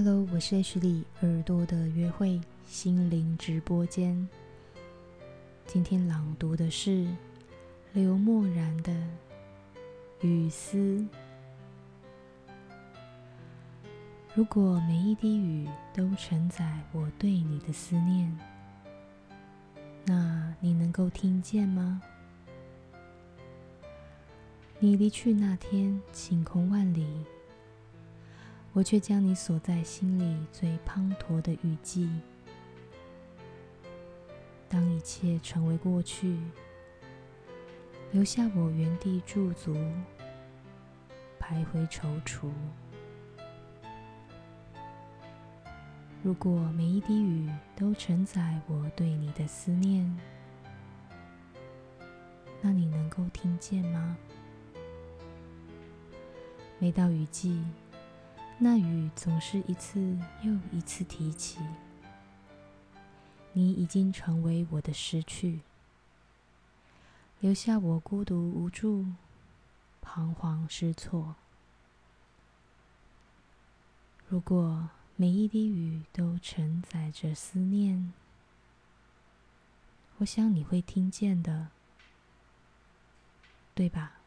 Hello，我是 H 里耳朵的约会心灵直播间。今天朗读的是刘默然的《雨丝》。如果每一滴雨都承载我对你的思念，那你能够听见吗？你离去那天，晴空万里。我却将你锁在心里最滂沱的雨季。当一切成为过去，留下我原地驻足，徘徊踌躇。如果每一滴雨都承载我对你的思念，那你能够听见吗？每到雨季。那雨总是一次又一次提起，你已经成为我的失去，留下我孤独无助、彷徨失措。如果每一滴雨都承载着思念，我想你会听见的，对吧？